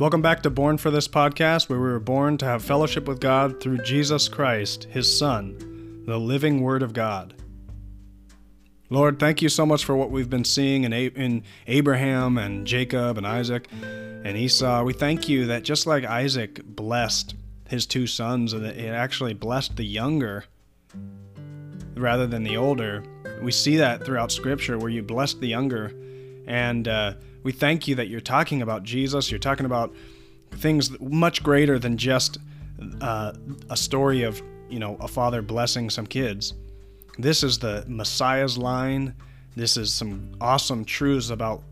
Welcome back to Born for This podcast, where we were born to have fellowship with God through Jesus Christ, His Son, the living Word of God. Lord, thank you so much for what we've been seeing in, in Abraham and Jacob and Isaac and Esau. We thank you that just like Isaac blessed his two sons, and it actually blessed the younger rather than the older. We see that throughout Scripture where you blessed the younger. And uh, we thank you that you're talking about Jesus. You're talking about things much greater than just uh, a story of, you know, a father blessing some kids. This is the Messiah's line. This is some awesome truths about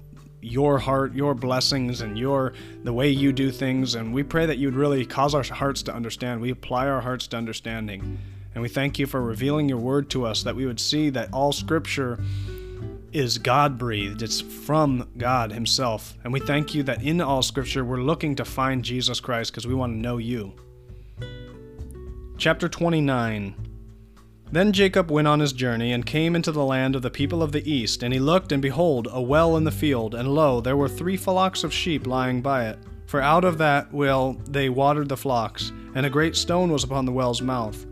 your heart, your blessings, and your the way you do things. And we pray that you'd really cause our hearts to understand. We apply our hearts to understanding. And we thank you for revealing your word to us that we would see that all scripture is God breathed. It's from God Himself. And we thank you that in all scripture we're looking to find Jesus Christ because we want to know you. Chapter 29 then Jacob went on his journey, and came into the land of the people of the east. And he looked, and behold, a well in the field, and lo, there were three flocks of sheep lying by it. For out of that well they watered the flocks, and a great stone was upon the well's mouth.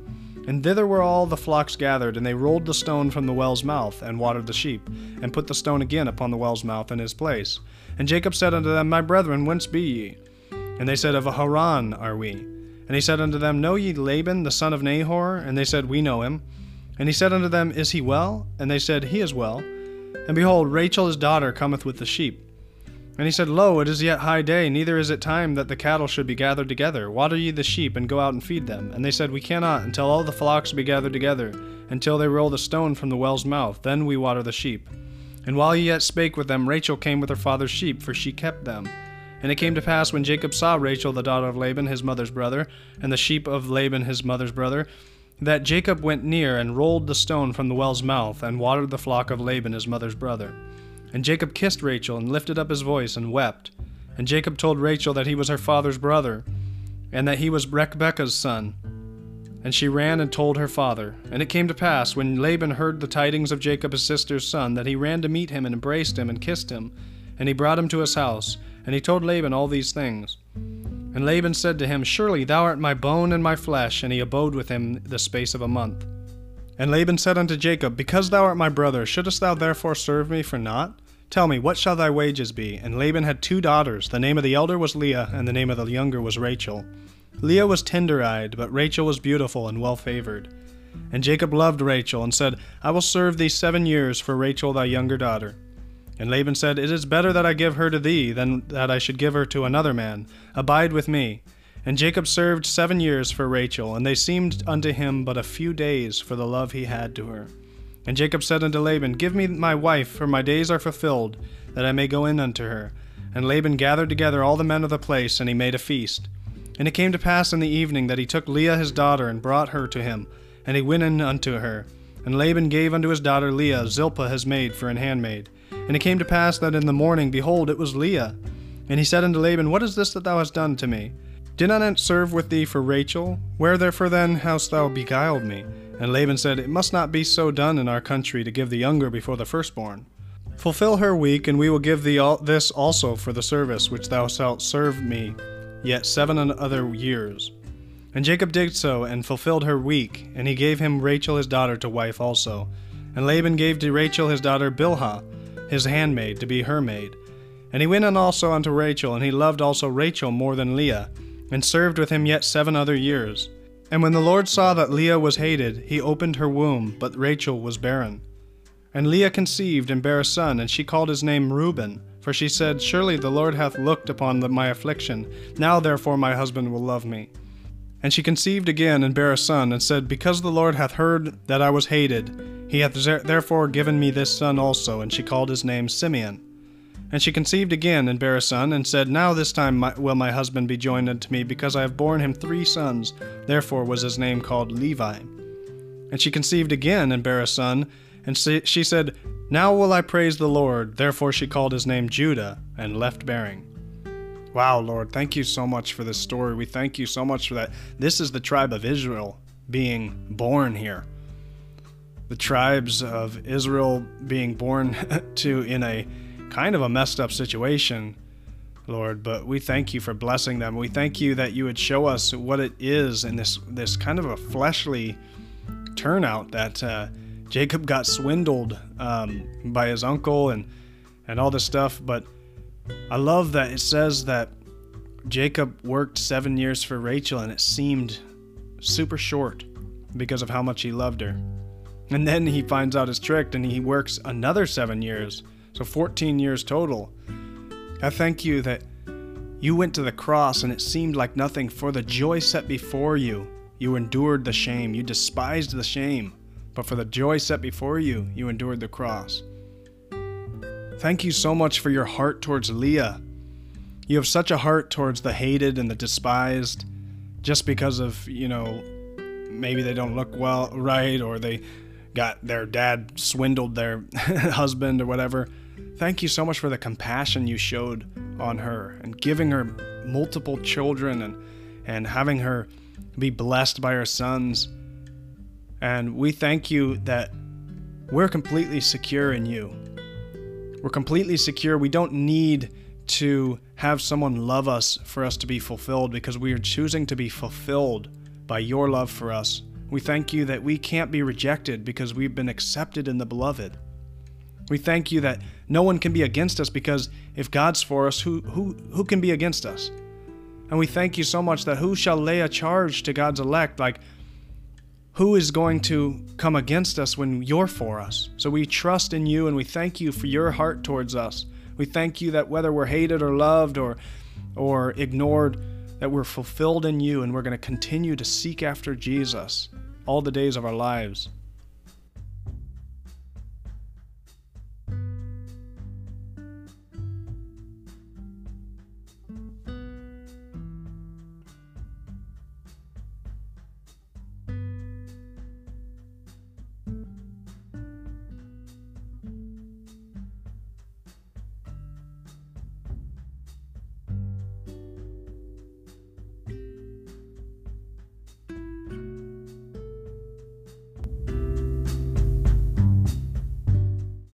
And thither were all the flocks gathered, and they rolled the stone from the well's mouth, and watered the sheep, and put the stone again upon the well's mouth in his place. And Jacob said unto them, My brethren, whence be ye? And they said, Of Haran are we. And he said unto them, Know ye Laban the son of Nahor? And they said, We know him. And he said unto them, Is he well? And they said, He is well. And behold, Rachel his daughter cometh with the sheep. And he said, Lo, it is yet high day, neither is it time that the cattle should be gathered together. Water ye the sheep, and go out and feed them. And they said, We cannot, until all the flocks be gathered together, until they roll the stone from the well's mouth. Then we water the sheep. And while he yet spake with them, Rachel came with her father's sheep, for she kept them. And it came to pass when Jacob saw Rachel the daughter of Laban his mother's brother, and the sheep of Laban his mother's brother, that Jacob went near and rolled the stone from the well's mouth, and watered the flock of Laban his mother's brother. And Jacob kissed Rachel, and lifted up his voice, and wept. And Jacob told Rachel that he was her father's brother, and that he was Rebekah's son. And she ran and told her father. And it came to pass, when Laban heard the tidings of Jacob his sister's son, that he ran to meet him, and embraced him, and kissed him. And he brought him to his house, and he told Laban all these things. And Laban said to him, Surely thou art my bone and my flesh. And he abode with him the space of a month. And Laban said unto Jacob, Because thou art my brother, shouldest thou therefore serve me for naught? Tell me, what shall thy wages be? And Laban had two daughters. The name of the elder was Leah, and the name of the younger was Rachel. Leah was tender eyed, but Rachel was beautiful and well favored. And Jacob loved Rachel, and said, I will serve thee seven years for Rachel thy younger daughter. And Laban said, It is better that I give her to thee than that I should give her to another man. Abide with me. And Jacob served seven years for Rachel, and they seemed unto him but a few days for the love he had to her. And Jacob said unto Laban, Give me my wife, for my days are fulfilled, that I may go in unto her. And Laban gathered together all the men of the place, and he made a feast. And it came to pass in the evening that he took Leah his daughter, and brought her to him, and he went in unto her. And Laban gave unto his daughter Leah Zilpah his maid for an handmaid. And it came to pass that in the morning, behold, it was Leah. And he said unto Laban, What is this that thou hast done to me? Did not I serve with thee for Rachel? Where therefore then hast thou beguiled me? And Laban said, It must not be so done in our country to give the younger before the firstborn. Fulfill her week, and we will give thee all this also for the service which thou shalt serve me yet seven and other years. And Jacob did so, and fulfilled her week, and he gave him Rachel his daughter to wife also. And Laban gave to Rachel his daughter Bilhah, his handmaid, to be her maid. And he went in also unto Rachel, and he loved also Rachel more than Leah, and served with him yet seven other years. And when the Lord saw that Leah was hated, he opened her womb, but Rachel was barren. And Leah conceived and bare a son, and she called his name Reuben, for she said, Surely the Lord hath looked upon the, my affliction. Now therefore my husband will love me. And she conceived again and bare a son, and said, Because the Lord hath heard that I was hated, he hath therefore given me this son also. And she called his name Simeon. And she conceived again and bare a son, and said, Now this time my, will my husband be joined unto me, because I have borne him three sons. Therefore was his name called Levi. And she conceived again and bare a son, and she said, Now will I praise the Lord. Therefore she called his name Judah, and left bearing. Wow, Lord, thank you so much for this story. We thank you so much for that. This is the tribe of Israel being born here. The tribes of Israel being born to in a kind of a messed up situation. Lord, but we thank you for blessing them. We thank you that you would show us what it is in this this kind of a fleshly turnout that uh, Jacob got swindled um, by his uncle and and all this stuff. But I love that it says that Jacob worked seven years for Rachel, and it seemed super short because of how much he loved her. And then he finds out his trick, and he works another seven years, so 14 years total. I thank you that you went to the cross, and it seemed like nothing. For the joy set before you, you endured the shame. You despised the shame, but for the joy set before you, you endured the cross. Thank you so much for your heart towards Leah. You have such a heart towards the hated and the despised just because of, you know, maybe they don't look well right or they got their dad swindled their husband or whatever. Thank you so much for the compassion you showed on her and giving her multiple children and and having her be blessed by her sons. And we thank you that we're completely secure in you. We're completely secure. We don't need to have someone love us for us to be fulfilled because we are choosing to be fulfilled by your love for us. We thank you that we can't be rejected because we've been accepted in the beloved. We thank you that no one can be against us because if God's for us, who, who, who can be against us? And we thank you so much that who shall lay a charge to God's elect? Like, who is going to come against us when you're for us? So we trust in you and we thank you for your heart towards us. We thank you that whether we're hated or loved or or ignored, that we're fulfilled in you and we're going to continue to seek after Jesus all the days of our lives.